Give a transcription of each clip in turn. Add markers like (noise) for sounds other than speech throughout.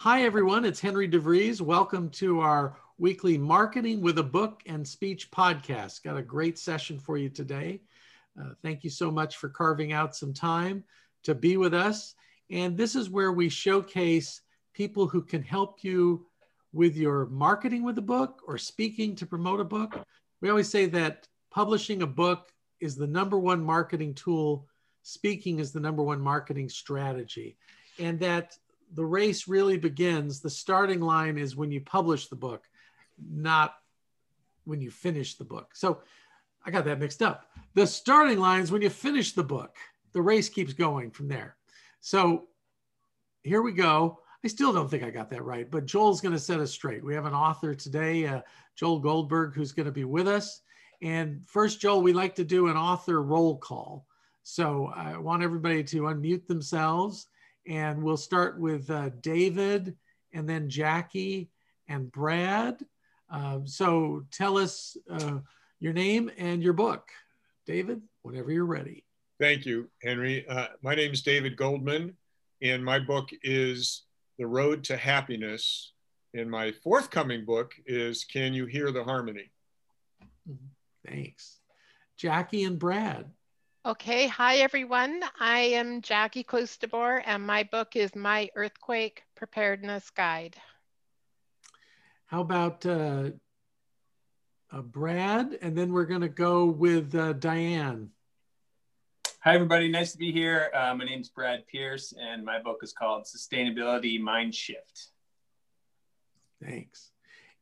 Hi, everyone. It's Henry DeVries. Welcome to our weekly Marketing with a Book and Speech podcast. Got a great session for you today. Uh, thank you so much for carving out some time to be with us. And this is where we showcase people who can help you with your marketing with a book or speaking to promote a book. We always say that publishing a book is the number one marketing tool, speaking is the number one marketing strategy. And that the race really begins, the starting line is when you publish the book, not when you finish the book. So I got that mixed up. The starting line is when you finish the book. The race keeps going from there. So here we go. I still don't think I got that right, but Joel's going to set us straight. We have an author today, uh, Joel Goldberg, who's going to be with us. And first, Joel, we like to do an author roll call. So I want everybody to unmute themselves and we'll start with uh, David and then Jackie and Brad. Uh, so tell us uh, your name and your book. David, whenever you're ready. Thank you, Henry. Uh, my name is David Goldman, and my book is The Road to Happiness. And my forthcoming book is Can You Hear the Harmony? Thanks. Jackie and Brad. Okay, hi everyone. I am Jackie Kloosterboer and my book is My Earthquake Preparedness Guide. How about uh, uh, Brad? And then we're going to go with uh, Diane. Hi, everybody. Nice to be here. Uh, my name is Brad Pierce, and my book is called Sustainability Mind Shift. Thanks.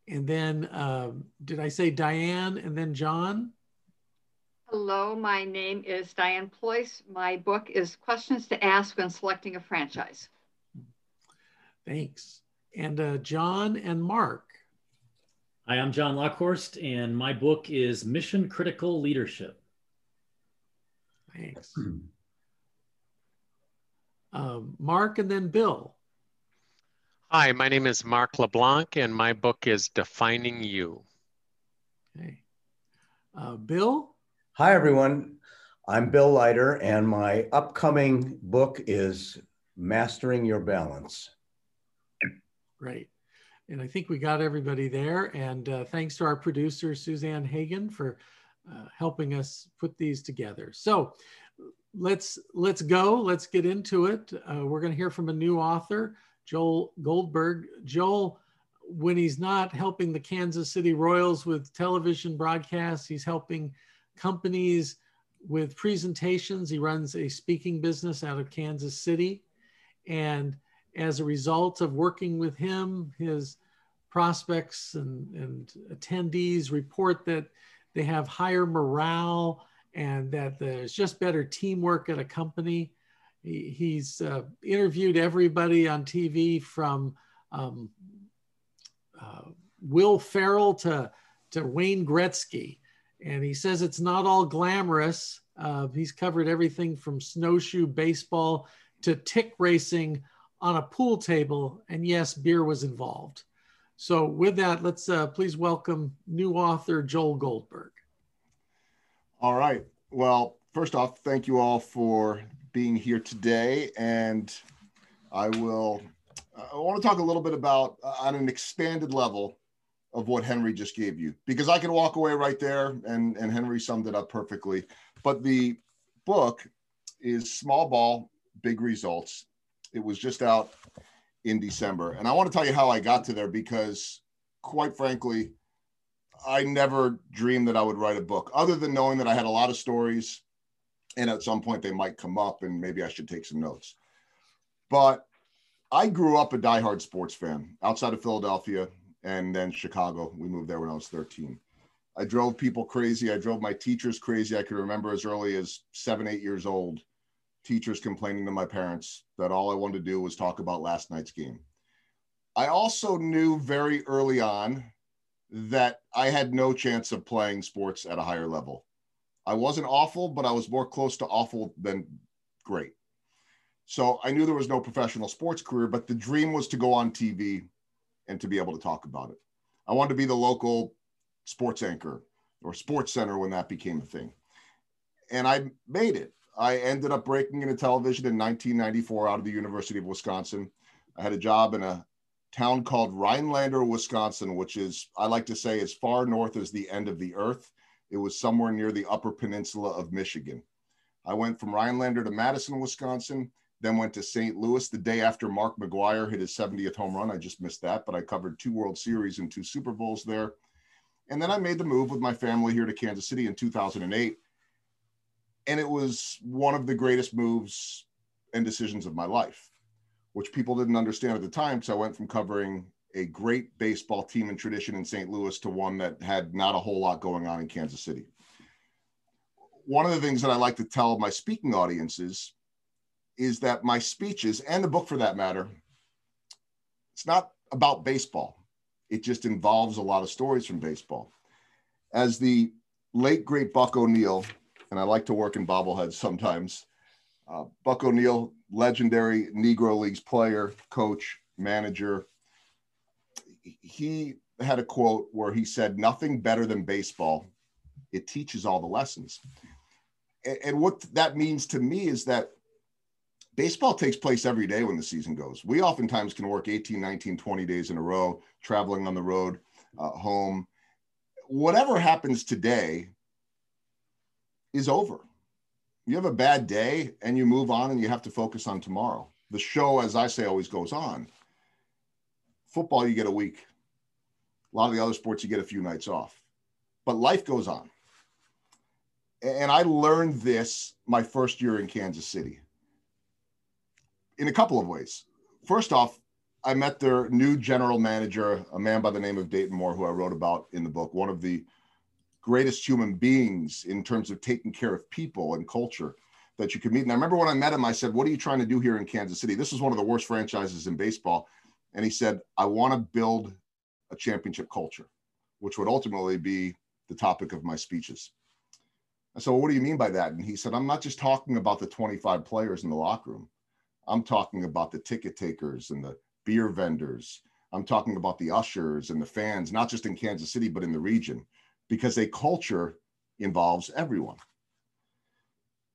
And then, um, did I say Diane and then John? Hello, my name is Diane Ployce. My book is Questions to Ask When Selecting a Franchise. Thanks. And uh, John and Mark. Hi, I'm John Lockhorst, and my book is Mission Critical Leadership. Thanks. uh, Mark and then Bill. Hi, my name is Mark LeBlanc, and my book is Defining You. Okay. Uh, Bill? Hi, everyone. I'm Bill Leiter, and my upcoming book is Mastering Your Balance. Great. And I think we got everybody there. And uh, thanks to our producer, Suzanne Hagen, for uh, helping us put these together. So let's let's go. Let's get into it. Uh, we're going to hear from a new author, Joel Goldberg. Joel, when he's not helping the Kansas City Royals with television broadcasts, he's helping companies with presentations. He runs a speaking business out of Kansas City. And as a result of working with him, his prospects and, and attendees report that they have higher morale and that there's just better teamwork at a company. He, he's uh, interviewed everybody on TV from um, uh, Will Ferrell to, to Wayne Gretzky and he says it's not all glamorous. Uh, he's covered everything from snowshoe baseball to tick racing on a pool table. And yes, beer was involved. So, with that, let's uh, please welcome new author Joel Goldberg. All right. Well, first off, thank you all for being here today. And I will, I want to talk a little bit about, uh, on an expanded level, of what Henry just gave you because I can walk away right there and, and Henry summed it up perfectly. But the book is Small Ball, Big Results. It was just out in December. And I want to tell you how I got to there because, quite frankly, I never dreamed that I would write a book other than knowing that I had a lot of stories and at some point they might come up and maybe I should take some notes. But I grew up a diehard sports fan outside of Philadelphia and then Chicago. We moved there when I was 13. I drove people crazy. I drove my teachers crazy. I could remember as early as seven, eight years old, teachers complaining to my parents that all I wanted to do was talk about last night's game. I also knew very early on that I had no chance of playing sports at a higher level. I wasn't awful, but I was more close to awful than great. So I knew there was no professional sports career, but the dream was to go on TV and to be able to talk about it. I wanted to be the local sports anchor or SportsCenter when that became a thing. And I made it. I ended up breaking into television in 1994 out of the University of Wisconsin. I had a job in a town called Rhinelander, Wisconsin, which is, I like to say, as far north as the end of the earth. It was somewhere near the upper peninsula of Michigan. I went from Rhinelander to Madison, Wisconsin, then went to St. Louis the day after Mark McGwire hit his 70th home run. I just missed that, but I covered two World Series and two Super Bowls there. And then I made the move with my family here to Kansas City in 2008. And it was one of the greatest moves and decisions of my life which people didn't understand at the time. So I went from covering a great baseball team and tradition in St. Louis to one that had not a whole lot going on in Kansas City. One of the things that I like to tell my speaking audiences is that my speeches and the book for that matter, it's not about baseball. It just involves a lot of stories from baseball. As the late great Buck O'Neil, and I like to work in bobbleheads sometimes, uh, Buck O'Neil, legendary Negro Leagues player, coach, manager. He had a quote where he said, Nothing better than baseball. It teaches all the lessons. And what that means to me is that baseball takes place every day when the season goes. We oftentimes can work 18, 19, 20 days in a row, traveling on the road, uh, home. Whatever happens today is over you have a bad day and you move on and you have to focus on tomorrow. The show, as I say, always goes on. Football, you get a week. A lot of the other sports, you get a few nights off. But life goes on. And I learned this my first year in Kansas City in a couple of ways. First off, I met their new general manager, a man by the name of Dayton Moore, who I wrote about in the book, one of the greatest human beings in terms of taking care of people and culture that you could meet. And I remember when I met him, I said, What are you trying to do here in Kansas City? This is one of the worst franchises in baseball. And he said, I want to build a championship culture, which would ultimately be the topic of my speeches. I said, well, what do you mean by that? And he said, I'm not just talking about the 25 players in the locker room. I'm talking about the ticket takers and the beer vendors. I'm talking about the ushers and the fans, not just in Kansas City, but in the region because a culture involves everyone.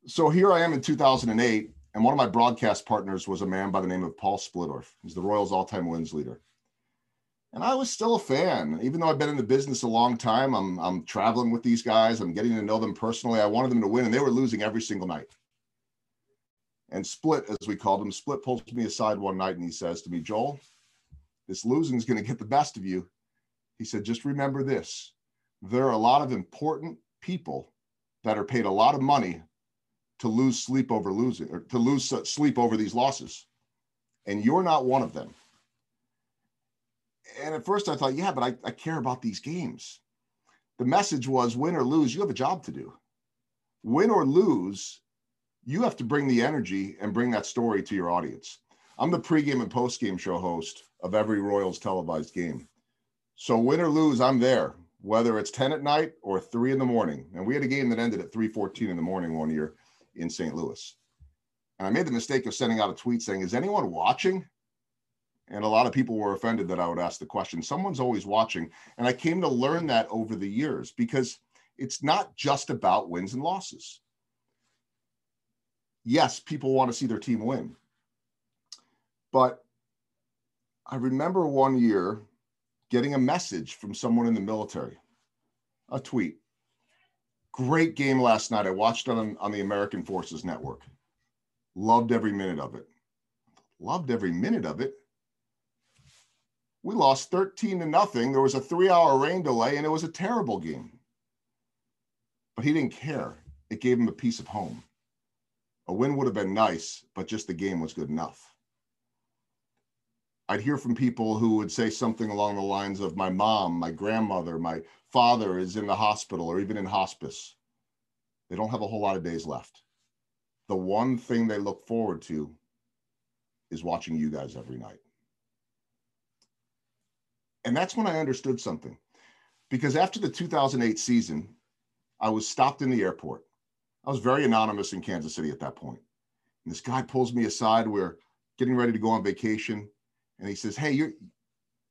So here I am in 2008, and one of my broadcast partners was a man by the name of Paul Splittorff. He's the Royals all time wins leader. And I was still a fan, even though I've been in the business a long time. I'm, I'm traveling with these guys, I'm getting to know them personally. I wanted them to win, and they were losing every single night. And Split, as we called him, Split pulls me aside one night and he says to me, Joel, this losing is going to get the best of you. He said, just remember this there are a lot of important people that are paid a lot of money to lose sleep over losing or to lose sleep over these losses. And you're not one of them. And at first I thought, yeah, but I, I care about these games. The message was win or lose, you have a job to do. Win or lose, you have to bring the energy and bring that story to your audience. I'm the pregame and postgame show host of every Royals televised game. So win or lose, I'm there whether it's 10 at night or three in the morning. And we had a game that ended at 3:14 in the morning one year in St. Louis. And I made the mistake of sending out a tweet saying, Is anyone watching? And a lot of people were offended that I would ask the question. Someone's always watching. And I came to learn that over the years because it's not just about wins and losses. Yes, people want to see their team win. But I remember one year getting a message from someone in the military, a tweet. Great game last night. I watched it on, on the American Forces Network. Loved every minute of it. Loved every minute of it. We lost 13 to nothing. There was a three hour rain delay and it was a terrible game. But he didn't care. It gave him a piece of home. A win would have been nice, but just the game was good enough. I'd hear from people who would say something along the lines of my mom, my grandmother, my father is in the hospital or even in hospice. They don't have a whole lot of days left. The one thing they look forward to is watching you guys every night. And that's when I understood something. Because after the 2008 season, I was stopped in the airport. I was very anonymous in Kansas City at that point. And this guy pulls me aside. We're getting ready to go on vacation and he says, "Hey, you're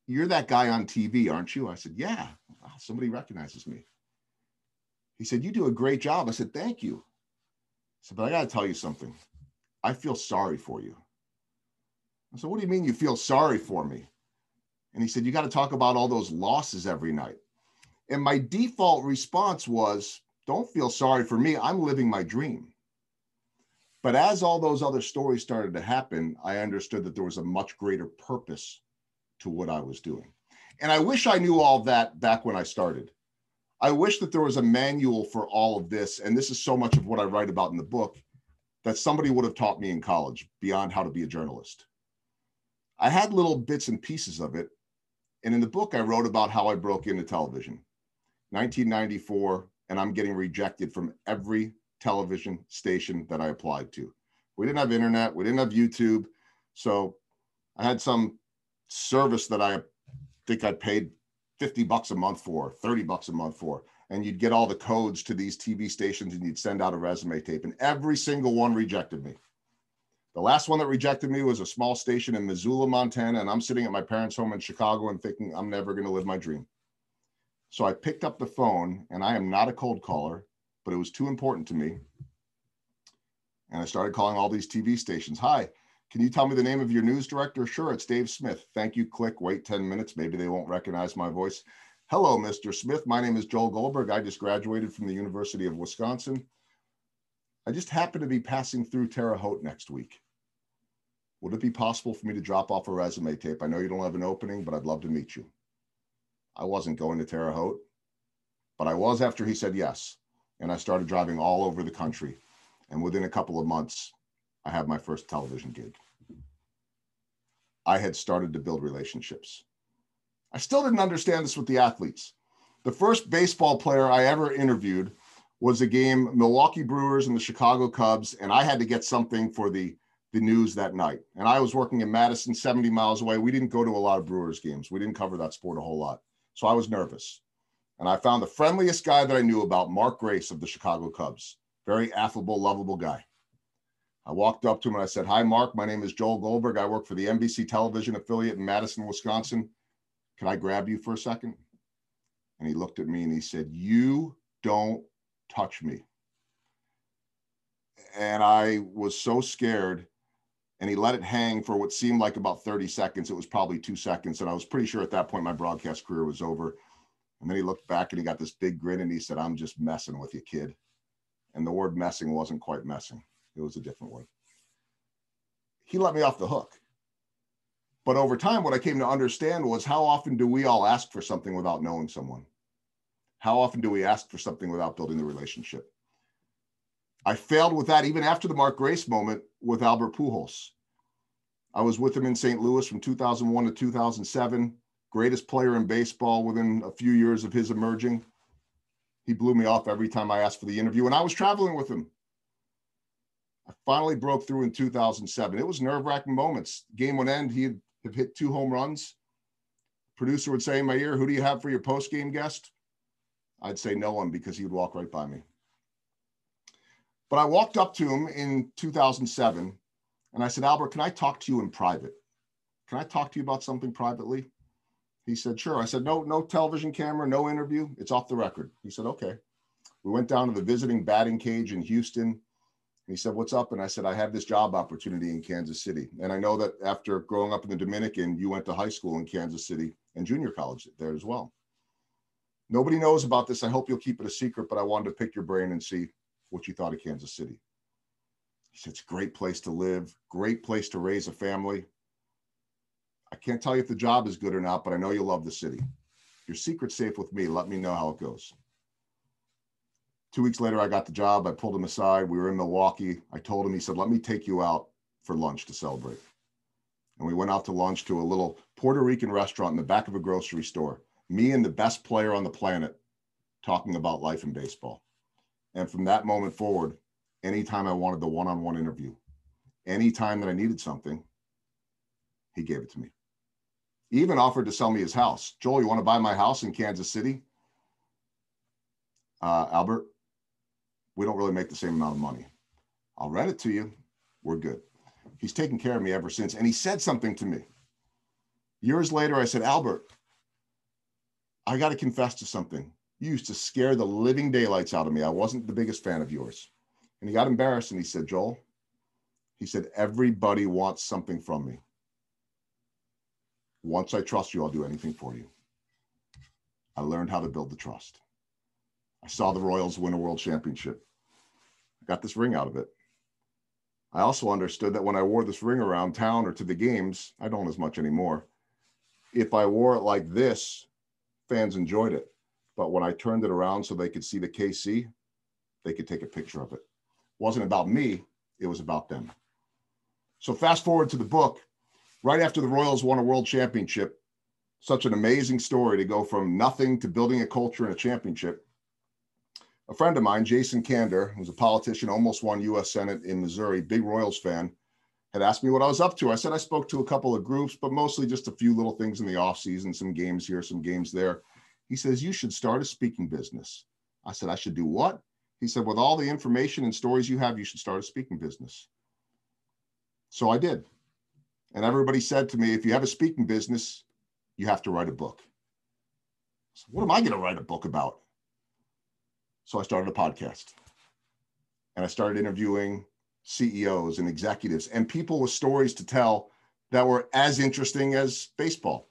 you're that guy on TV, aren't you?" I said, "Yeah." Wow, somebody recognizes me. He said, "You do a great job." I said, "Thank you." I said, "But I got to tell you something. I feel sorry for you." I said, "What do you mean you feel sorry for me?" And he said, You got to talk about all those losses every night. And my default response was, Don't feel sorry for me. I'm living my dream. But as all those other stories started to happen, I understood that there was a much greater purpose to what I was doing. And I wish I knew all that back when I started. I wish that there was a manual for all of this. And this is so much of what I write about in the book that somebody would have taught me in college beyond how to be a journalist. I had little bits and pieces of it. And in the book, I wrote about how I broke into television. 1994, and I'm getting rejected from every television station that I applied to. We didn't have internet, we didn't have YouTube. So I had some service that I think I paid 50 bucks a month for, 30 bucks a month for. And you'd get all the codes to these TV stations and you'd send out a resume tape. And every single one rejected me. The last one that rejected me was a small station in Missoula, Montana. And I'm sitting at my parents' home in Chicago and thinking, I'm never going to live my dream. So I picked up the phone, and I am not a cold caller, but it was too important to me. And I started calling all these TV stations. Hi, can you tell me the name of your news director? Sure, it's Dave Smith. Thank you. Click, wait 10 minutes. Maybe they won't recognize my voice. Hello, Mr. Smith. My name is Joel Goldberg. I just graduated from the University of Wisconsin. I just happen to be passing through Terre Haute next week. Would it be possible for me to drop off a resume tape? I know you don't have an opening, but I'd love to meet you. I wasn't going to Terre Haute, but I was after he said yes. And I started driving all over the country. And within a couple of months, I had my first television gig. I had started to build relationships. I still didn't understand this with the athletes. The first baseball player I ever interviewed was a game Milwaukee Brewers and the Chicago Cubs, and I had to get something for the the news that night. And I was working in Madison, 70 miles away. We didn't go to a lot of Brewers games. We didn't cover that sport a whole lot. So I was nervous. And I found the friendliest guy that I knew about, Mark Grace of the Chicago Cubs. Very affable, lovable guy. I walked up to him and I said, Hi, Mark. My name is Joel Goldberg. I work for the NBC television affiliate in Madison, Wisconsin. Can I grab you for a second? And he looked at me and he said, You don't touch me. And I was so scared. And he let it hang for what seemed like about 30 seconds. It was probably two seconds. And I was pretty sure at that point my broadcast career was over. And then he looked back and he got this big grin and he said, I'm just messing with you, kid. And the word messing wasn't quite messing. It was a different one. He let me off the hook. But over time, what I came to understand was how often do we all ask for something without knowing someone? How often do we ask for something without building the relationship? I failed with that even after the Mark Grace moment with Albert Pujols. I was with him in St. Louis from 2001 to 2007, greatest player in baseball within a few years of his emerging. He blew me off every time I asked for the interview, and I was traveling with him. I finally broke through in 2007. It was nerve wracking moments. Game would end, he'd have hit two home runs. Producer would say in my ear, Who do you have for your post game guest? I'd say no one because he would walk right by me. But I walked up to him in 2007 and I said, Albert, can I talk to you in private? Can I talk to you about something privately? He said, sure. I said, no, no television camera, no interview. It's off the record. He said, okay. We went down to the visiting batting cage in Houston. He said, What's up? And I said, I have this job opportunity in Kansas City. And I know that after growing up in the Dominican, you went to high school in Kansas City and junior college there as well. Nobody knows about this. I hope you'll keep it a secret, but I wanted to pick your brain and see what you thought of Kansas City. He said, It's a great place to live, great place to raise a family. I can't tell you if the job is good or not, but I know you'll love the city. Your secret's safe with me. Let me know how it goes. Two weeks later, I got the job. I pulled him aside. We were in Milwaukee. I told him, he said, let me take you out for lunch to celebrate. And we went out to lunch to a little Puerto Rican restaurant in the back of a grocery store. Me and the best player on the planet talking about life in baseball. And from that moment forward, anytime I wanted the one on one interview, anytime that I needed something, he gave it to me. He even offered to sell me his house. Joel, you want to buy my house in Kansas City? Uh, Albert, we don't really make the same amount of money. I'll rent it to you. We're good. He's taken care of me ever since. And he said something to me. Years later, I said, Albert, I got to confess to something. You used to scare the living daylights out of me. I wasn't the biggest fan of yours. And he got embarrassed and he said, Joel, he said, everybody wants something from me. Once I trust you, I'll do anything for you. I learned how to build the trust. I saw the Royals win a world championship. I got this ring out of it. I also understood that when I wore this ring around town or to the games, I don't as much anymore. If I wore it like this, fans enjoyed it. But when I turned it around so they could see the KC, they could take a picture of it. It wasn't about me, it was about them. So fast forward to the book, right after the Royals won a world championship, such an amazing story to go from nothing to building a culture and a championship. A friend of mine, Jason Kander, who's a politician, almost won U.S. Senate in Missouri, big Royals fan, had asked me what I was up to. I said I spoke to a couple of groups, but mostly just a few little things in the off season, some games here, some games there. He says you should start a speaking business. I said I should do what? He said with all the information and stories you have, you should start a speaking business. So I did. And everybody said to me, if you have a speaking business, you have to write a book. So what am I going to write a book about? So I started a podcast and I started interviewing CEOs and executives and people with stories to tell that were as interesting as baseball.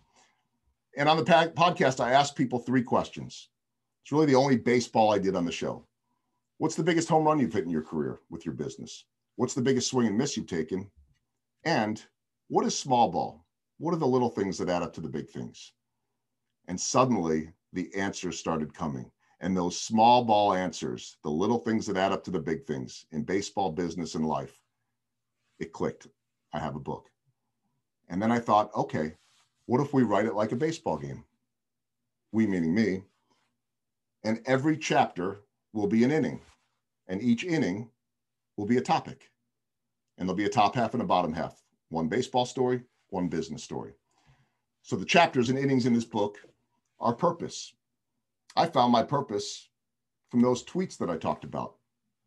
And on the podcast, I asked people three questions. It's really the only baseball I did on the show. What's the biggest home run you've hit in your career with your business? What's the biggest swing and miss you've taken? And what is small ball? What are the little things that add up to the big things? And suddenly the answers started coming. And those small ball answers, the little things that add up to the big things in baseball, business, and life, it clicked. I have a book. And then I thought, okay, what if we write it like a baseball game? We meaning me. And every chapter will be an inning. And each inning will be a topic. And there'll be a top half and a bottom half. One baseball story, one business story. So the chapters and innings in this book are purpose. I found my purpose from those tweets that I talked about.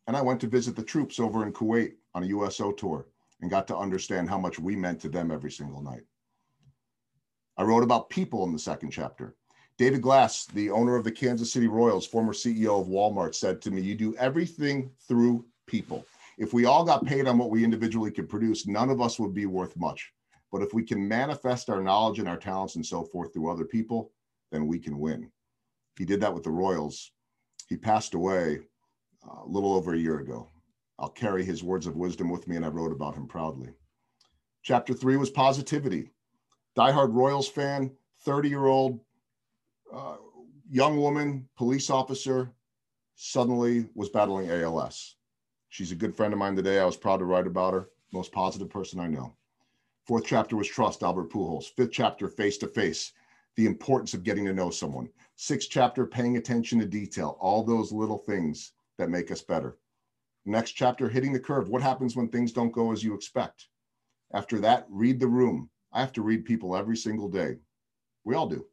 And I went to visit the troops over in Kuwait on a USO tour and got to understand how much we meant to them every single night. I wrote about people in the second chapter. David Glass, the owner of the Kansas City Royals, former CEO of Walmart, said to me, You do everything through people. If we all got paid on what we individually could produce, none of us would be worth much. But if we can manifest our knowledge and our talents and so forth through other people, then we can win. He did that with the Royals. He passed away uh, a little over a year ago. I'll carry his words of wisdom with me, and I wrote about him proudly. Chapter three was positivity. Diehard Royals fan, 30 year old uh, young woman, police officer, suddenly was battling ALS. She's a good friend of mine today. I was proud to write about her. Most positive person I know. Fourth chapter was trust, Albert Pujols. Fifth chapter, face to face, the importance of getting to know someone. Sixth chapter, paying attention to detail, all those little things that make us better. Next chapter, hitting the curve. What happens when things don't go as you expect? After that, read the room. I have to read people every single day. We all do.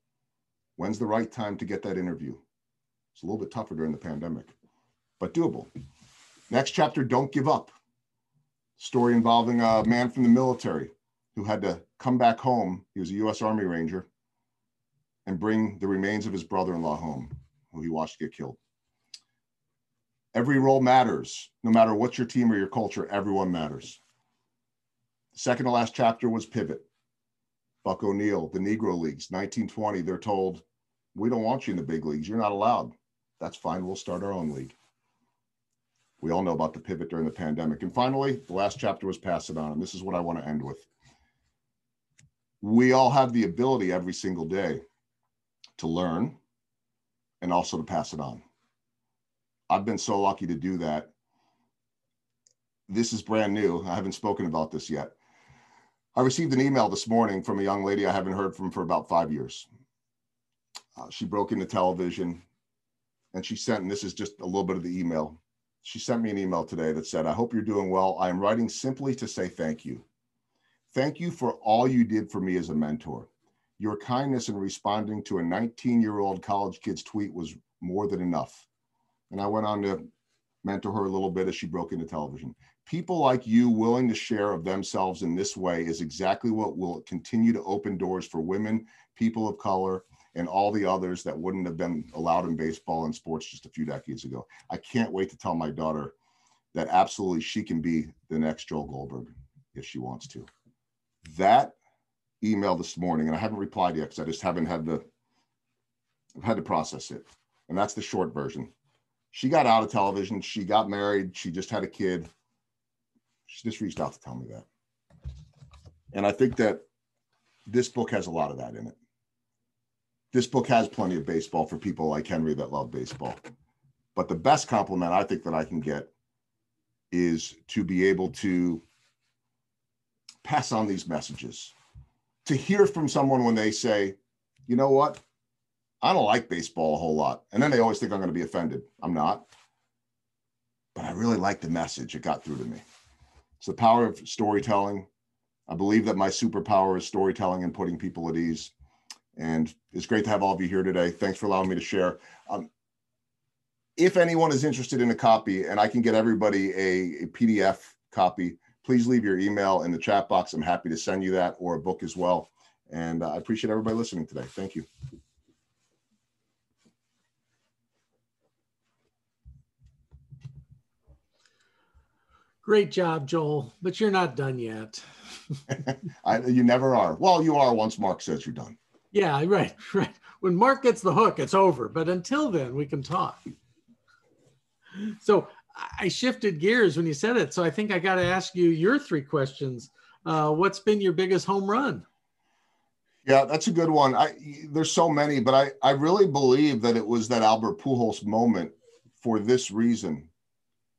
When's the right time to get that interview? It's a little bit tougher during the pandemic, but doable. Next chapter, don't give up. Story involving a man from the military who had to come back home. He was a U.S. Army Ranger and bring the remains of his brother in law home, who he watched get killed. Every role matters, no matter what your team or your culture, everyone matters. Second to last chapter was Pivot. Buck O'Neil, the Negro Leagues, 1920, they're told, we don't want you in the big leagues. You're not allowed. That's fine. We'll start our own league. We all know about the pivot during the pandemic. And finally, the last chapter was Pass It On. And this is what I want to end with. We all have the ability every single day to learn and also to pass it on. I've been so lucky to do that. This is brand new. I haven't spoken about this yet. I received an email this morning from a young lady I haven't heard from for about five years. Uh, she broke into television and she sent, and this is just a little bit of the email. She sent me an email today that said, I hope you're doing well. I am writing simply to say thank you. Thank you for all you did for me as a mentor. Your kindness in responding to a 19 year old college kid's tweet was more than enough. And I went on to mentor her a little bit as she broke into television. People like you willing to share of themselves in this way is exactly what will continue to open doors for women, people of color, and all the others that wouldn't have been allowed in baseball and sports just a few decades ago. I can't wait to tell my daughter that absolutely she can be the next Joel Goldberg if she wants to. That email this morning, and I haven't replied yet because I just haven't had the I've had to process it. And that's the short version. She got out of television. She got married. She just had a kid. She just reached out to tell me that. And I think that this book has a lot of that in it. This book has plenty of baseball for people like Henry that love baseball. But the best compliment I think that I can get is to be able to pass on these messages, to hear from someone when they say, you know what? I don't like baseball a whole lot. And then they always think I'm going to be offended. I'm not. But I really like the message. It got through to me. It's the power of storytelling. I believe that my superpower is storytelling and putting people at ease. And it's great to have all of you here today. Thanks for allowing me to share. Um, if anyone is interested in a copy, and I can get everybody a, a PDF copy, please leave your email in the chat box. I'm happy to send you that or a book as well. And uh, I appreciate everybody listening today. Thank you. Great job, Joel, but you're not done yet. (laughs) I, you never are. Well, you are once Mark says you're done. Yeah, right, (laughs) right. When Mark gets the hook, it's over. But until then, we can talk. So I shifted gears when you said it. So I think I got to ask you your three questions. Uh, what's been your biggest home run? Yeah, that's a good one. I there's so many, but I I really believe that it was that Albert Pujols moment for this reason.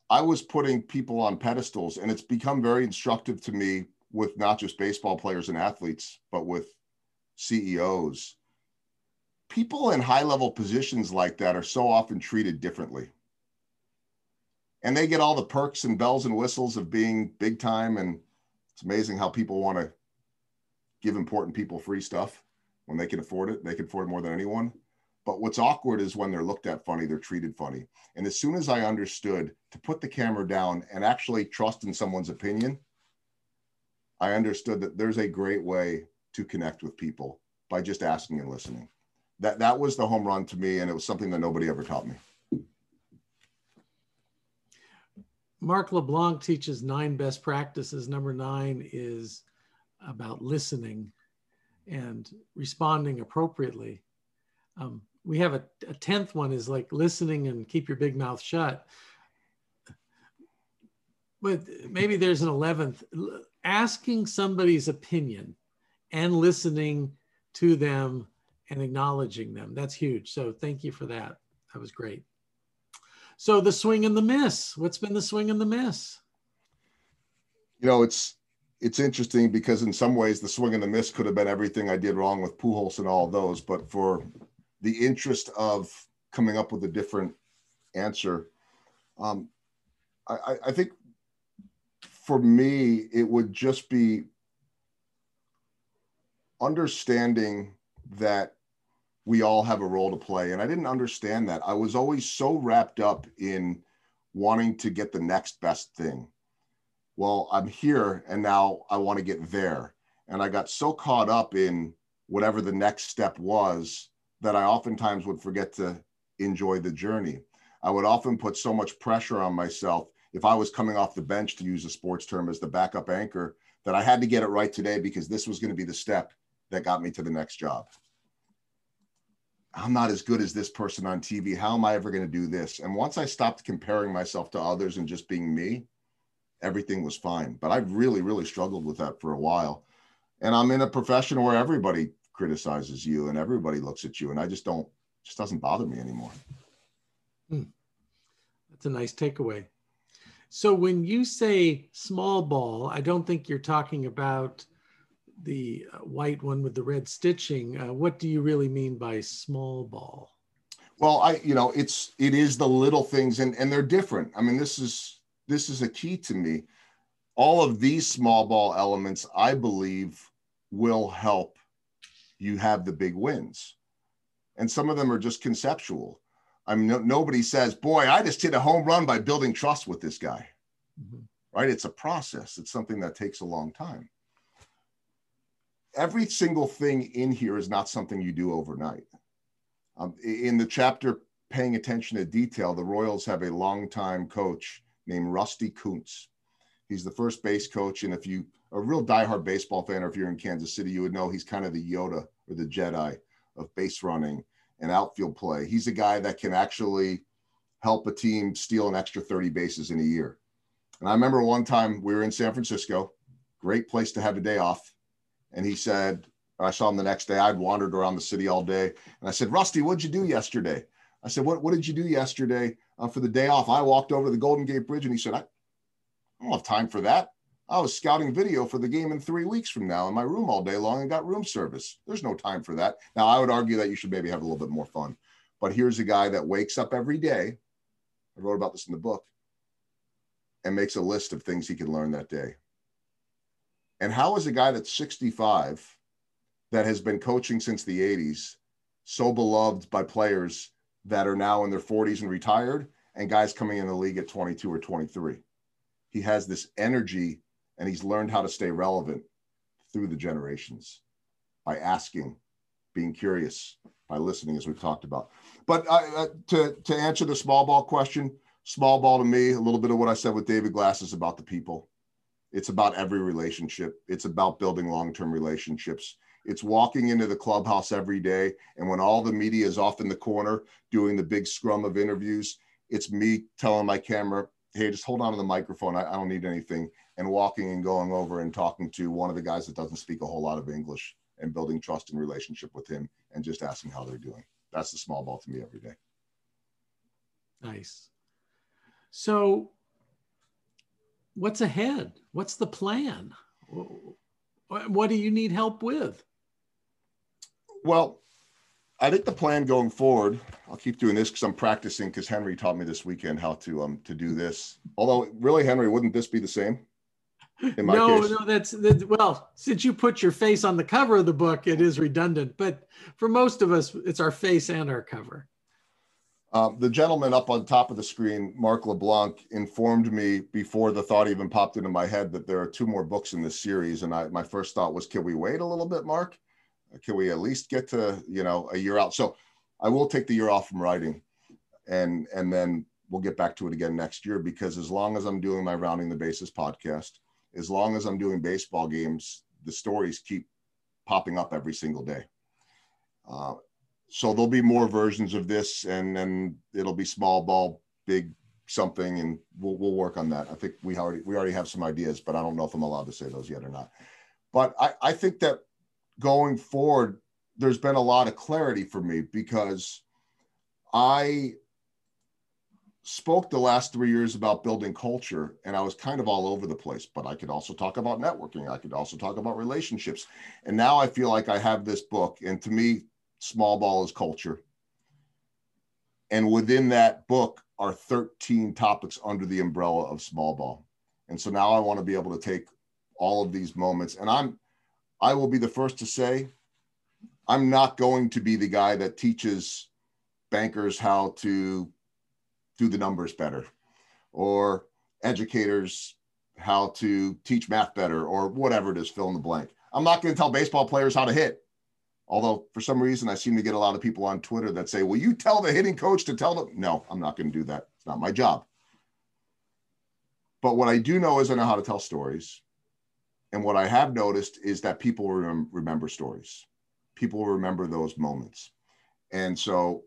I was putting people on pedestals, and it's become very instructive to me with not just baseball players and athletes, but with CEOs. People in high level positions like that are so often treated differently. And they get all the perks and bells and whistles of being big time. And it's amazing how people want to give important people free stuff when they can afford it. They can afford more than anyone. But what's awkward is when they're looked at funny, they're treated funny. And as soon as I understood to put the camera down and actually trust in someone's opinion, I understood that there's a great way to connect with people by just asking and listening. That that was the home run to me, and it was something that nobody ever taught me. Mark LeBlanc teaches nine best practices. Number nine is about listening and responding appropriately. Um, we have a, a 10th one is like listening and keep your big mouth shut. But maybe there's an 11th asking somebody's opinion and listening to them and acknowledging them. That's huge. So thank you for that. That was great. So the swing and the miss. What's been the swing and the miss? You know it's it's interesting because in some ways the swing and the miss could have been everything I did wrong with Pujols and all those, but for the interest of coming up with a different answer. Um, I, I think for me, it would just be understanding that we all have a role to play. And I didn't understand that. I was always so wrapped up in wanting to get the next best thing. Well, I'm here and now I want to get there. And I got so caught up in whatever the next step was that I oftentimes would forget to enjoy the journey. I would often put so much pressure on myself if I was coming off the bench, to use a sports term, as the backup anchor, that I had to get it right today because this was going to be the step that got me to the next job. I'm not as good as this person on TV. How am I ever going to do this? And once I stopped comparing myself to others and just being me, everything was fine. But I really, really struggled with that for a while. And I'm in a profession where everybody criticizes you and everybody looks at you and i just don't just doesn't bother me anymore. Hmm. that's a nice takeaway. So when you say small ball i don't think you're talking about the uh, white one with the red stitching. Uh, what do you really mean by small ball? Well i you know it's it is the little things and and they're different. I mean this is this is a key to me. All of these small ball elements i believe will help you have the big wins. And some of them are just conceptual. I mean, no, nobody says, boy, I just hit a home run by building trust with this guy. Mm-hmm. Right? It's a process, it's something that takes a long time. Every single thing in here is not something you do overnight. Um, in the chapter, paying attention to detail, the Royals have a longtime coach named Rusty Kuntz. He's the first base coach. And if you a real diehard baseball fan, or if you're in Kansas City, you would know he's kind of the Yoda or the Jedi of base running and outfield play. He's a guy that can actually help a team steal an extra 30 bases in a year. And I remember one time we were in San Francisco, great place to have a day off. And he said, I saw him the next day. I'd wandered around the city all day. And I said, Rusty, what'd you do yesterday? I said, What, what did you do yesterday uh, for the day off? I walked over to the Golden Gate Bridge and he said, I, I don't have time for that. I was scouting video for the game in three weeks from now in my room all day long and got room service. There's no time for that. Now, I would argue that you should maybe have a little bit more fun. But here's a guy that wakes up every day. I wrote about this in the book and makes a list of things he can learn that day. And how is a guy that's 65 that has been coaching since the 80s so beloved by players that are now in their 40s and retired and guys coming in the league at 22 or 23? He has this energy and he's learned how to stay relevant through the generations by asking, being curious, by listening, as we've talked about. But uh, uh, to, to answer the small ball question, small ball to me, a little bit of what I said with David Glass is about the people. It's about every relationship. It's about building long term relationships. It's walking into the clubhouse every day. And when all the media is off in the corner doing the big scrum of interviews, it's me telling my camera, hey, just hold on to the microphone. I, I don't need anything. And walking and going over and talking to one of the guys that doesn't speak a whole lot of English and building trust and relationship with him and just asking how they're doing. That's the small ball to me every day. Nice. So, what's ahead? What's the plan? What do you need help with? Well, I think the plan going forward, I'll keep doing this because I'm practicing because Henry taught me this weekend how to um to do this. Although really, Henry, wouldn't this be the same? No, case? no, that's, that's well. Since you put your face on the cover of the book, it is redundant. But for most of us, it's our face and our cover. Um, the gentleman up on top of the screen, Mark LeBlanc, informed me before the thought even popped into my head that there are two more books in this series. And I, my first thought was, can we wait a little bit, Mark? Can we at least get to you know a year out? So I will take the year off from writing, and and then we'll get back to it again next year because as long as I'm doing my rounding the bases podcast, as long as I'm doing baseball games, the stories keep popping up every single day. Uh, so there'll be more versions of this, and then it'll be small ball, big something, and we'll we'll work on that. I think we already we already have some ideas, but I don't know if I'm allowed to say those yet or not. But I, I think that going forward, there's been a lot of clarity for me because I spoke the last three years about building culture and I was kind of all over the place, but I could also talk about networking. I could also talk about relationships. And now I feel like I have this book. And to me, small ball is culture. And within that book are 13 topics under the umbrella of small ball. And so now I want to be able to take all of these moments. And I'm, I will be the first to say, I'm not going to be the guy that teaches bankers how to do the numbers better or educators how to teach math better or whatever it is, fill in the blank. I'm not going to tell baseball players how to hit. Although for some reason I seem to get a lot of people on Twitter that say, "Will you tell the hitting coach to tell them?" No, I'm not going to do that. It's not my job. But what I do know is I know how to tell stories. And what I have noticed is that people rem- remember stories. People remember those moments. And so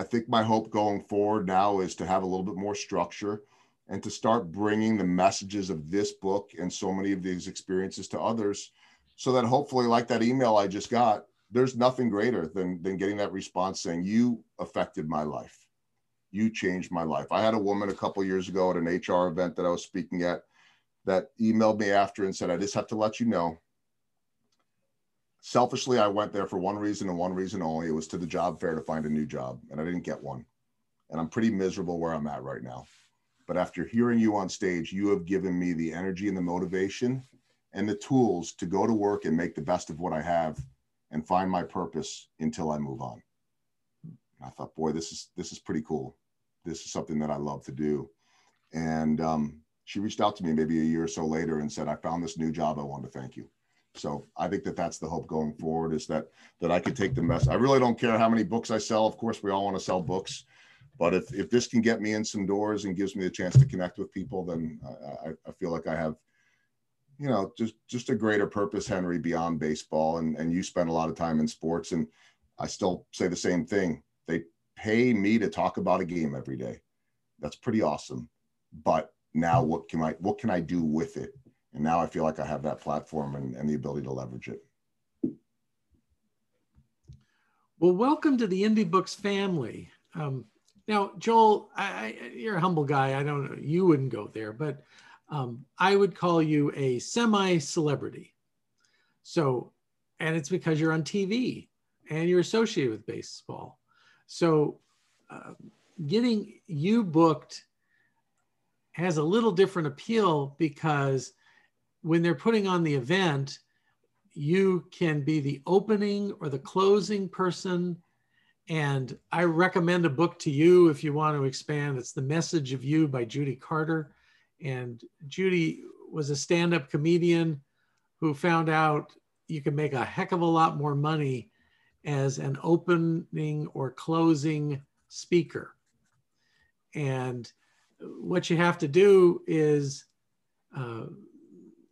I think my hope going forward now is to have a little bit more structure and to start bringing the messages of this book and so many of these experiences to others so that hopefully like that email I just got there's nothing greater than than getting that response saying you affected my life. You changed my life. I had a woman a couple years ago at an hr event that i was speaking at that emailed me after and said i just have to let you know selfishly i went there for one reason and one reason only it was to the job fair to find a new job and i didn't get one and i'm pretty miserable where i'm at right now but after hearing you on stage you have given me the energy and the motivation and the tools to go to work and make the best of what i have and find my purpose until I move on. And I thought, boy, this is this is pretty cool. This is something that I love to do. And um, she reached out to me maybe a year or so later and said, I found this new job. I want to thank you. So I think that that's the hope going forward is that that I could take the mess. I really don't care how many books I sell. Of course, we all want to sell books, but if if this can get me in some doors and gives me a chance to connect with people, then I, I feel like I have you know, just just a greater purpose, Henry, beyond baseball. And and you spend a lot of time in sports, and I still say the same thing. They pay me to talk about a game every day. That's pretty awesome. But now what can I what can I do with it? And now I feel like I have that platform and, and the ability to leverage it. Well, welcome to the Indie Books family. Um, now, Joel, I, I, you're a humble guy. I don't know, you wouldn't go there, but um, I would call you a semi celebrity. So, and it's because you're on TV and you're associated with baseball. So, uh, getting you booked has a little different appeal because when they're putting on the event, you can be the opening or the closing person. And I recommend a book to you if you want to expand. It's The Message of You by Judy Carter. And Judy was a stand up comedian who found out you can make a heck of a lot more money as an opening or closing speaker. And what you have to do is uh,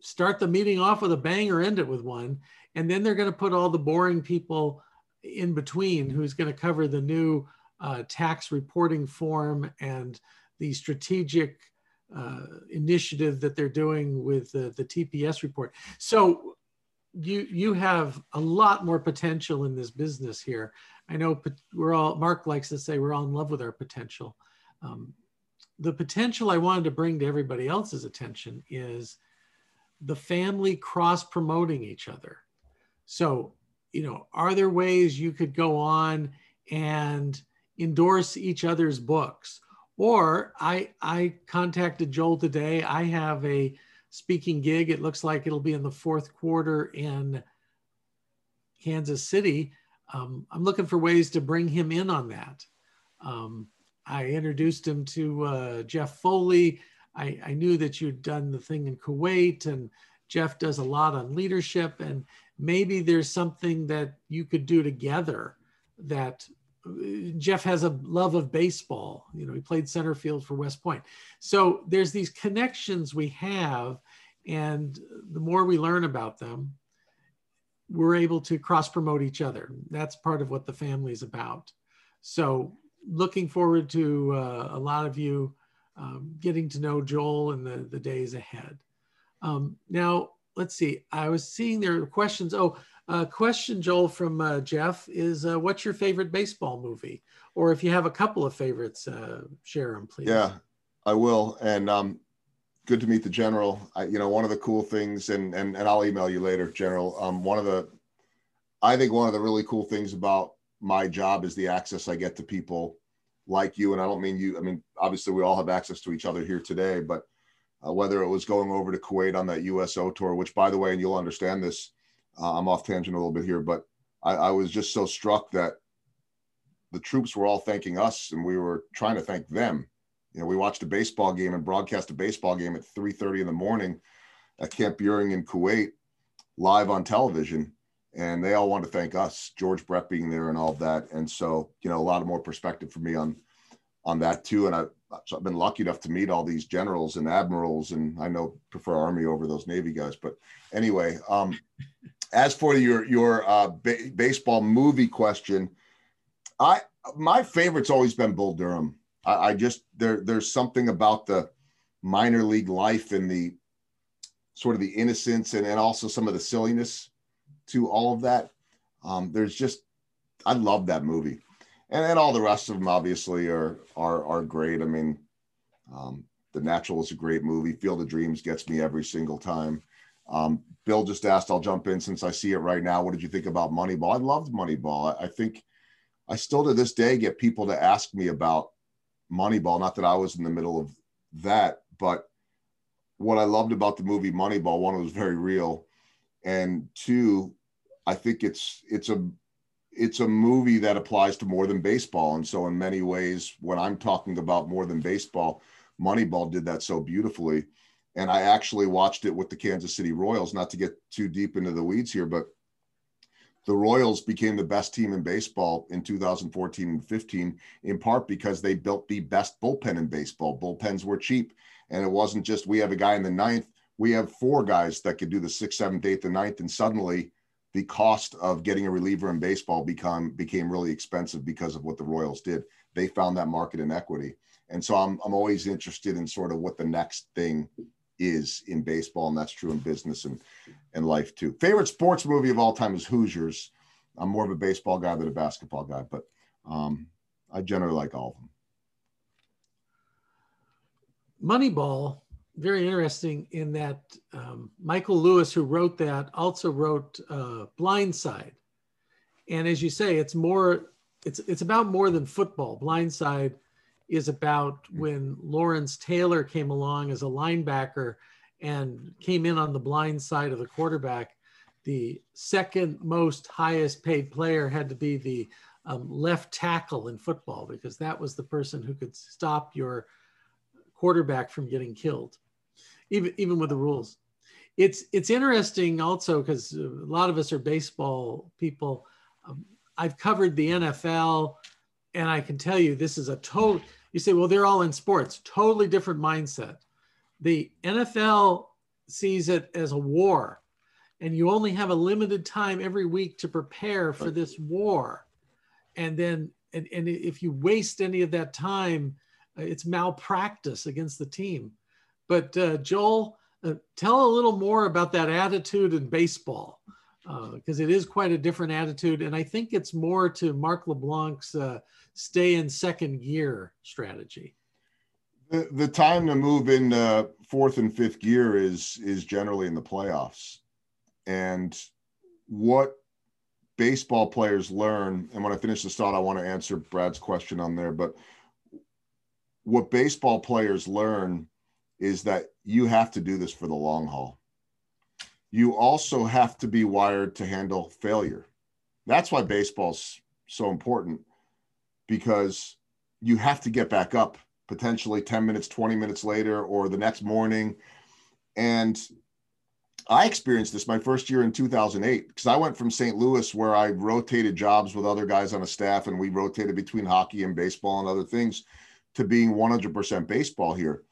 start the meeting off with a bang or end it with one. And then they're going to put all the boring people in between who's going to cover the new uh, tax reporting form and the strategic uh, initiative that they're doing with the, the TPS report. So you you have a lot more potential in this business here. I know we're all Mark likes to say we're all in love with our potential. Um, the potential I wanted to bring to everybody else's attention is the family cross promoting each other. So, you know, are there ways you could go on and endorse each other's books? Or I I contacted Joel today. I have a speaking gig. It looks like it'll be in the fourth quarter in Kansas City. Um, I'm looking for ways to bring him in on that. Um, I introduced him to uh, Jeff Foley. I, I knew that you'd done the thing in Kuwait, and Jeff does a lot on leadership, and maybe there's something that you could do together that Jeff has a love of baseball. You know, he played center field for West Point. So there's these connections we have, and the more we learn about them, we're able to cross promote each other. That's part of what the family is about. So looking forward to uh, a lot of you um, getting to know Joel in the, the days ahead. Um, now, let's see. I was seeing there are questions. Oh, uh, question, Joel, from uh, Jeff is uh, what's your favorite baseball movie? Or if you have a couple of favorites, uh, share them, please. Yeah, I will. And um, good to meet the general. I, you know, one of the cool things, and and and I'll email you later, General. Um, one of the, I think one of the really cool things about my job is the access I get to people like you. And I don't mean you. I mean, obviously, we all have access to each other here today, but uh, whether it was going over to Kuwait on that USO tour, which, by the way, and you'll understand this uh, I'm off tangent a little bit here, but I, I was just so struck that the troops were all thanking us and we were trying to thank them. You know, we watched a baseball game and broadcast a baseball game at 3:30 in the morning at Camp Buehring in Kuwait, live on television, and they all want to thank us, George Brett being there and all of that. And so, you know, a lot of more perspective for me on on that too. And I, so I've been lucky enough to meet all these generals and admirals, and I know prefer Army over those Navy guys. But anyway, um, (laughs) as for your your uh, ba- baseball movie question, I my favorite's always been Bull Durham. I, I, just there there's something about the minor league life and the sort of the innocence and, and also some of the silliness to all of that. Um, there's just I love that movie, and then all the rest of them obviously are are are great. I mean, um, The Natural is a great movie. Field of Dreams gets me every single time. Um, Bill just asked, I'll jump in since I see it right now. What did you think about Moneyball? I loved Moneyball. I, I think I still to this day get people to ask me about Moneyball. Not that I was in the middle of that, but what I loved about the movie Moneyball, one, it was very real. And two, I think it's it's a it's a movie that applies to more than baseball. And so in many ways, when I'm talking about more than baseball, Moneyball did that so beautifully and I actually watched it with the Kansas City Royals. Not to get too deep into the weeds here, but the Royals became the best team in baseball in 2014 and 15, in part because they built the best bullpen in baseball. Bullpens were cheap, and it wasn't just we have a guy in the ninth. we have four guys that could do the sixth, seventh, eighth, and ninth, and suddenly the cost of getting a reliever in baseball become became really expensive because of what the Royals did. They found that market inequity. And so I'm I'm always interested in sort of what the next thing is in baseball, and that's true in business and and life too. Favorite sports movie of all time is Hoosiers. I'm more of a baseball guy than a basketball guy, but um, I generally like all of them. Moneyball, very interesting in that um, Michael Lewis, who wrote that, also wrote uh, Blindside. And as you say, it's more, it's it's about more than football. Blindside is about when Lawrence Taylor came along as a linebacker and came in on the blind side of the quarterback. The second most highest paid player had to be the um, left tackle in football because that was the person who could stop your quarterback from getting killed, even even with the rules. It's it's interesting also because a lot of us are baseball people. Um, I've covered the NFL, and I can tell you this is a total. You say, well, they're all in sports. Totally different mindset. The NFL sees it as a war, and you only have a limited time every week to prepare for this war, and then and, and if you waste any of that time it's malpractice against the team. But uh, Joel, uh, tell a little more about that attitude in baseball, because uh, it is quite a different attitude. And I think it's more to Mark LeBlanc's uh, stay in second gear strategy. The, the time to move in fourth and fifth gear is is generally in the playoffs. And what baseball players learn, and when I finish this thought, I want to answer Brad's question on there, but what baseball players learn is that you have to do this for the long haul. You also have to be wired to handle failure. That's why baseball's so important because you have to get back up potentially 10 minutes, 20 minutes later, or the next morning. And I experienced this my first year in 2008 because I went from St. Louis, where I rotated jobs with other guys on a staff, and we rotated between hockey and baseball and other things to being 100% baseball here.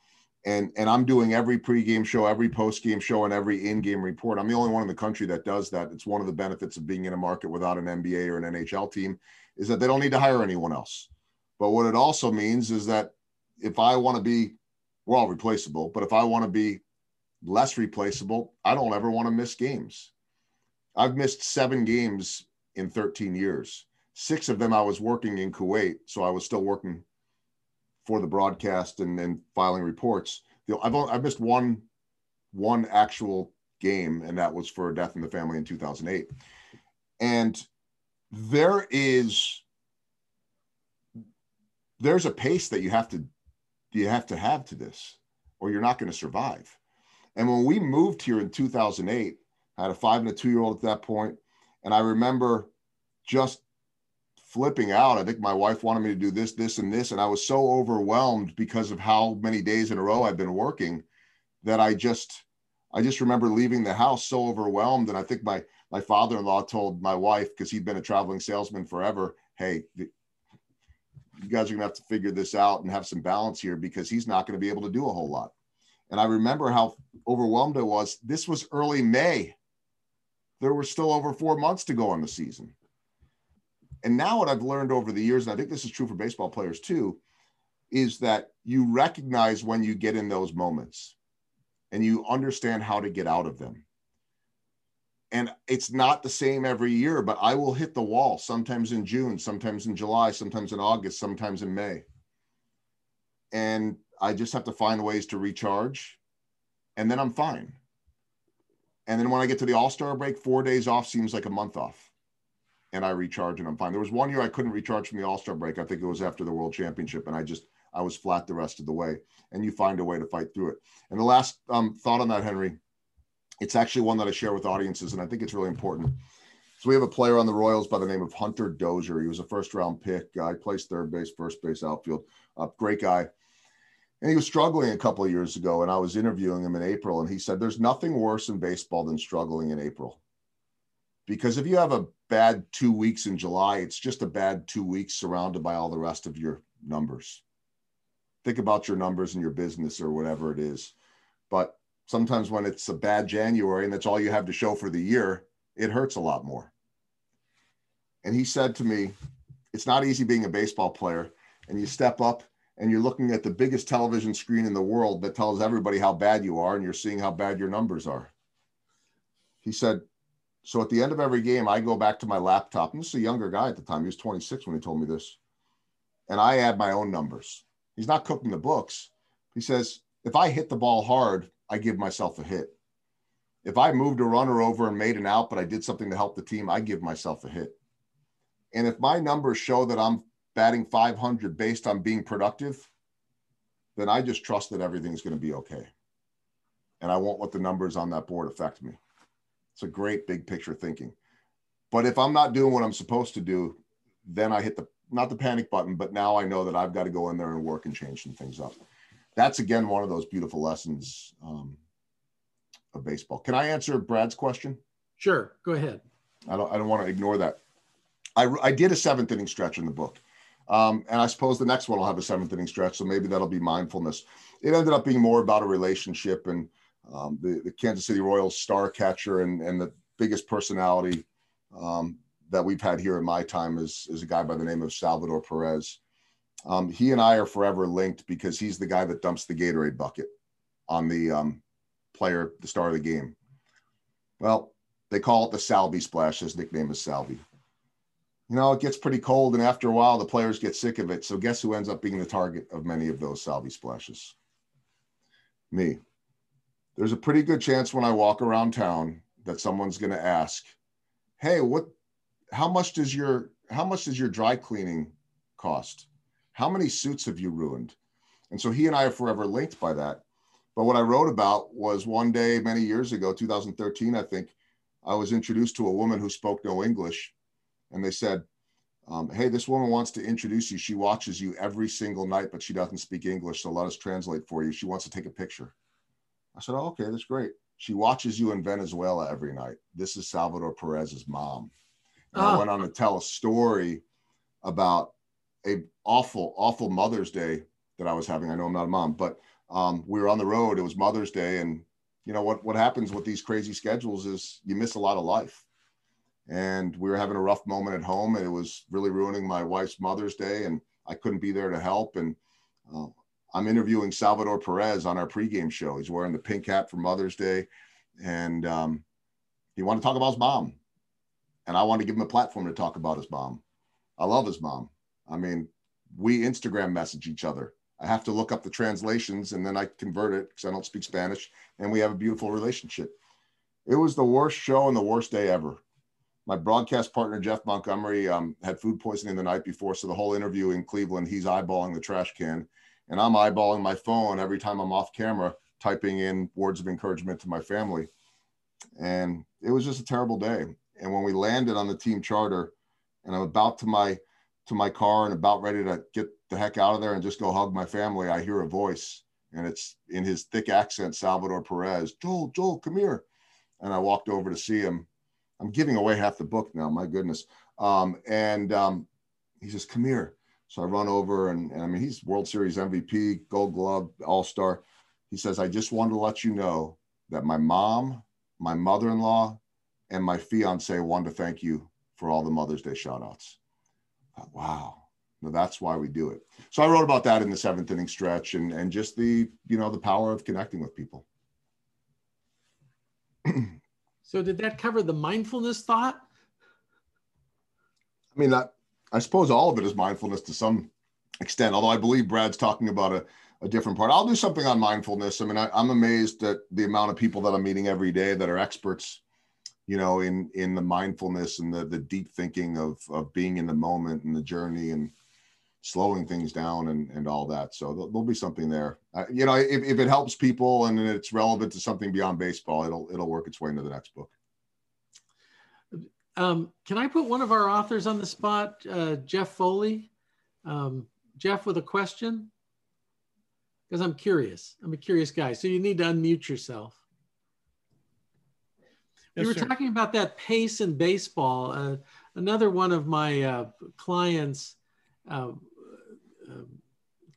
And, and I'm doing every pregame show, every postgame show, and every in-game report. I'm the only one in the country that does that. It's one of the benefits of being in a market without an NBA or an NHL team is that they don't need to hire anyone else. But what it also means is that if I want to be, we're all replaceable, but if I want to be less replaceable, I don't ever want to miss games. I've missed seven games in 13 years. Six of them I was working in Kuwait, so I was still working for the broadcast and, and filing reports. Know, I've I've missed one one actual game, and that was for death in the family in 2008. And there is there's a pace that you have to you have to have to this, or you're not going to survive. And when we moved here in 2008, I had a five and a two year old at that point, and I remember just flipping out. I think my wife wanted me to do this, this, and this. And I was so overwhelmed because of how many days in a row I've been working that I just, I just remember leaving the house so overwhelmed. And I think my, my father-in-law told my wife, because he'd been a traveling salesman forever, Hey, you guys are gonna have to figure this out and have some balance here because he's not going to be able to do a whole lot. And I remember how overwhelmed I was. This was early May. There were still over four months to go on the season. And now, what I've learned over the years, and I think this is true for baseball players too, is that you recognize when you get in those moments and you understand how to get out of them. And it's not the same every year, but I will hit the wall sometimes in June, sometimes in July, sometimes in August, sometimes in May. And I just have to find ways to recharge, and then I'm fine. And then when I get to the All Star break, four days off seems like a month off and I recharge and I'm fine. There was one year I couldn't recharge from the All Star break. I think it was after the World Championship, and I just I was flat the rest of the way. And you find a way to fight through it. And the last um, thought on that, Henry, it's actually one that I share with audiences, and I think it's really important. So we have a player on the Royals by the name of Hunter Dozier. He was a first round pick. I placed third base, first base, outfield. Uh, great guy. And he was struggling a couple of years ago, and I was interviewing him in April, and he said, "There's nothing worse in baseball than struggling in April." because if you have a bad two weeks in July, it's just a bad two weeks surrounded by all the rest of your numbers. Think about your numbers and your business or whatever it is. But sometimes when it's a bad January and that's all you have to show for the year, it hurts a lot more. And he said to me, It's not easy being a baseball player. And you step up and you're looking at the biggest television screen in the world that tells everybody how bad you are, and you're seeing how bad your numbers are. He said, So at the end of every game, I go back to my laptop. And this is a younger guy at the time. He was 26 when he told me this. And I add my own numbers. He's not cooking the books. He says, If I hit the ball hard, I give myself a hit. If I moved a runner over and made an out, but I did something to help the team, I give myself a hit. And if my numbers show that I'm batting 500 based on being productive, then I just trust that everything's going to be okay. And I won't let the numbers on that board affect me. It's a great big picture thinking. But if I'm not doing what I'm supposed to do, then I hit the not the panic button, but now I know that I've got to go in there and work and change some things up. That's again one of those beautiful lessons um, of baseball. Can I answer Brad's question? Sure, go ahead. I don't. I don't want to ignore that. I, I did a seventh inning stretch in the book. Um, and I suppose the next one will have a seventh inning stretch. So maybe that'll be mindfulness. It ended up being more about a relationship and um, the, the, Kansas City Royals star catcher and, and the biggest personality um, that we've had here in my time is, is a guy by the name of Salvador Perez. Um, he and I are forever linked because he's the guy that dumps the Gatorade bucket on the um, player, the star of the game. Well, they call it the Salvy splash. His nickname is Salvy you know, it gets pretty cold, and after a while, the players get sick of it. So, guess who ends up being the target of many of those salvy splashes? Me. There's a pretty good chance when I walk around town that someone's going to ask, "Hey, what? How much does your how much does your dry cleaning cost? How many suits have you ruined?" And so he and I are forever linked by that. But what I wrote about was one day many years ago, 2013, I think, I was introduced to a woman who spoke no English and they said, um, hey, this woman wants to introduce you. She watches you every single night, but she doesn't speak English. So let us translate for you. She wants to take a picture. I said, oh, okay, that's great. She watches you in Venezuela every night. This is Salvador Perez's mom. And oh. I went on to tell a story about a awful, awful Mother's Day that I was having. I know I'm not a mom, but um, we were on the road. It was Mother's Day, and you know what? What happens with these crazy schedules is you miss a lot of life and we were having a rough moment at home and it was really ruining my wife's mother's day and i couldn't be there to help and uh, i'm interviewing salvador perez on our pregame show. He's wearing the pink hat for mother's day and um, he wanted to talk about his mom. And i wanted to give him a platform to talk about his mom. I love his mom. I mean we instagram message each other. I have to look up the translations and then i convert it because i don't speak spanish and we have a beautiful relationship. It was the worst show and the worst day ever. My broadcast partner Jeff Montgomery um, had food poisoning the night before, so the whole interview in Cleveland, he's eyeballing the trash can, and I'm eyeballing my phone every time I'm off camera, typing in words of encouragement to my family, and it was just a terrible day. And when we landed on the team charter, and I'm about to my to my car and about ready to get the heck out of there and just go hug my family, I hear a voice, and it's in his thick accent, Salvador Perez, Joel, Joel, come here, and I walked over to see him I'm giving away half the book now. My goodness. Um, and um, he says, "Come here." So I run over, and, and I mean, he's World Series MVP, Gold Glove, All Star. He says, "I just wanted to let you know that my mom, my mother-in-law, and my fiance wanted to thank you for all the Mother's Day shout-outs." Wow. No, that's why we do it. So I wrote about that in the seventh inning stretch, and and just the you know the power of connecting with people. (clears throat) So did that cover the mindfulness thought? I mean, that, I suppose all of it is mindfulness to some extent, although I believe Brad's talking about a, a different part. I'll do something on mindfulness. I mean, I, I'm amazed at the amount of people that I'm meeting every day that are experts, you know, in in the mindfulness and the the deep thinking of of being in the moment and the journey and slowing things down and, and all that. So there'll, there'll be something there. Uh, you know, if, if it helps people and it's relevant to something beyond baseball, it'll it'll work its way into the next book. Um, can I put one of our authors on the spot, uh, Jeff Foley? Um, Jeff, with a question? Because I'm curious. I'm a curious guy. So you need to unmute yourself. Yes, we were sir. talking about that pace in baseball. Uh, another one of my uh, clients uh,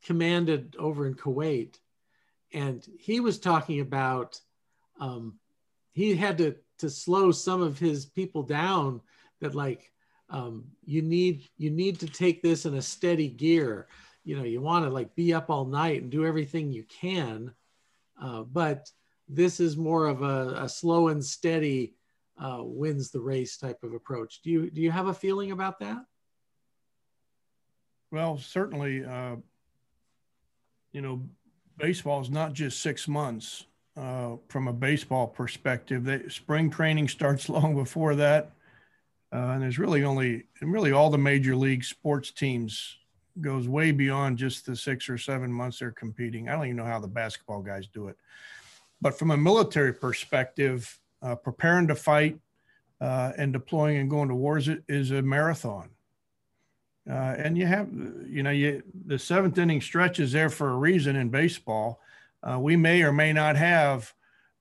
commanded over in Kuwait, and he was talking about um, he had to to slow some of his people down that like um, you need you need to take this in a steady gear. You know you want to like be up all night and do everything you can uh, but this is more of a, a slow and steady uh, wins the race type of approach. Do you do you have a feeling about that? Well certainly uh, you know baseball is not just six months uh, from a baseball perspective. They, spring training starts (laughs) long before that, uh, and there's really only really all the major league sports teams goes way beyond just the six or seven months they're competing. I don't even know how the basketball guys do it, but from a military perspective, uh, preparing to fight uh, and deploying and going to wars is a marathon. Uh, and you have, you know, you the seventh inning stretch is there for a reason in baseball uh, we may or may not have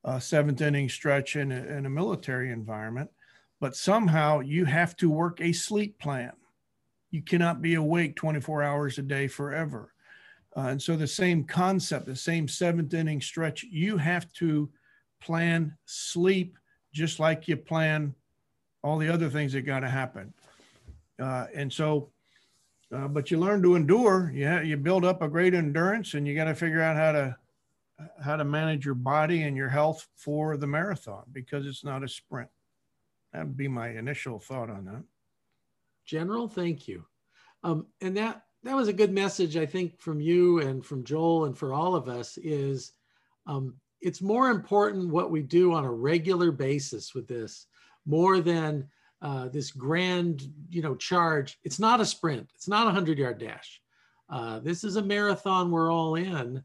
a seventh inning stretch in a, in a military environment, but somehow you have to work a sleep plan. You cannot be awake 24 hours a day forever. Uh, and so the same concept, the same seventh inning stretch, you have to plan sleep just like you plan all the other things that got to happen. Uh, and so, uh, but you learn to endure. Yeah, you build up a great endurance, and you got to figure out how to how to manage your body and your health for the marathon because it's not a sprint. That would be my initial thought on that. General, thank you. Um, and that that was a good message, I think, from you and from Joel and for all of us. Is um, it's more important what we do on a regular basis with this, more than uh, this grand, you know, charge. It's not a sprint. It's not a hundred yard dash. Uh, this is a marathon. We're all in,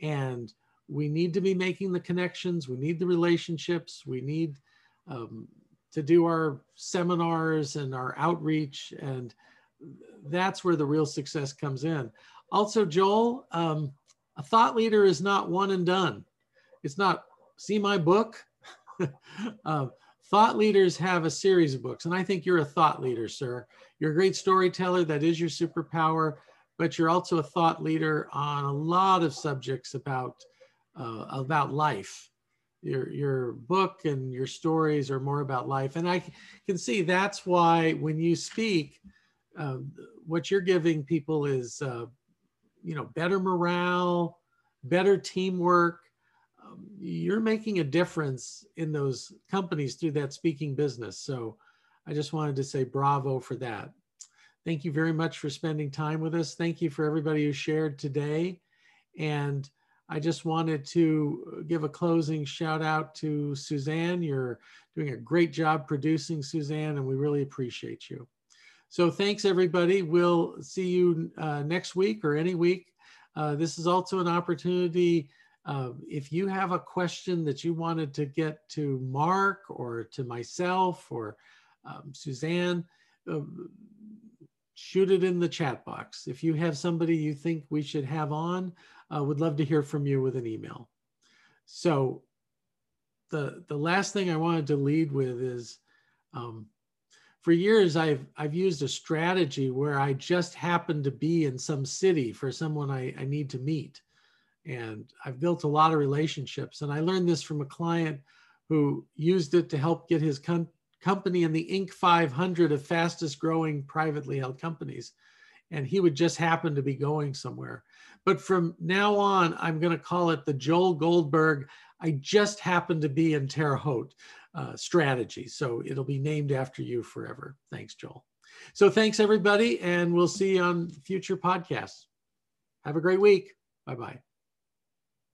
and we need to be making the connections. We need the relationships. We need um, to do our seminars and our outreach. And that's where the real success comes in. Also, Joel, um, a thought leader is not one and done. It's not, see my book. uh, (laughs) thought leaders have a series of books. And I think you're a thought leader, sir. You're a great storyteller. That is your superpower. But you're also a thought leader on a lot of subjects about uh, about life. Your, your book and your stories are more about life. And I can see that's why when you speak, uh, what you're giving people is, uh, you know, better morale, better teamwork. Um, you're making a difference in those companies through that speaking business. So I just wanted to say bravo for that. Thank you very much for spending time with us. Thank you for everybody who shared today. And I just wanted to give a closing shout out to Suzanne. You're doing a great job producing, Suzanne, and we really appreciate you. So thanks, everybody. We'll see you uh, next week or any week. Uh, this is also an opportunity. Uh, if you have a question that you wanted to get to Mark or to myself or um, Suzanne, uh, shoot it in the chat box. If you have somebody you think we should have on, uh, would love to hear from you with an email. So the the last thing I wanted to lead with is um, for years I've I've used a strategy where I just happen to be in some city for someone I, I need to meet. And I've built a lot of relationships. And I learned this from a client who used it to help get his com- company in the Inc. 500 of fastest growing privately held companies. And he would just happen to be going somewhere. But from now on, I'm going to call it the Joel Goldberg. I just happen to be in Terre Haute uh, strategy. So it'll be named after you forever. Thanks, Joel. So thanks, everybody. And we'll see you on future podcasts. Have a great week. Bye bye.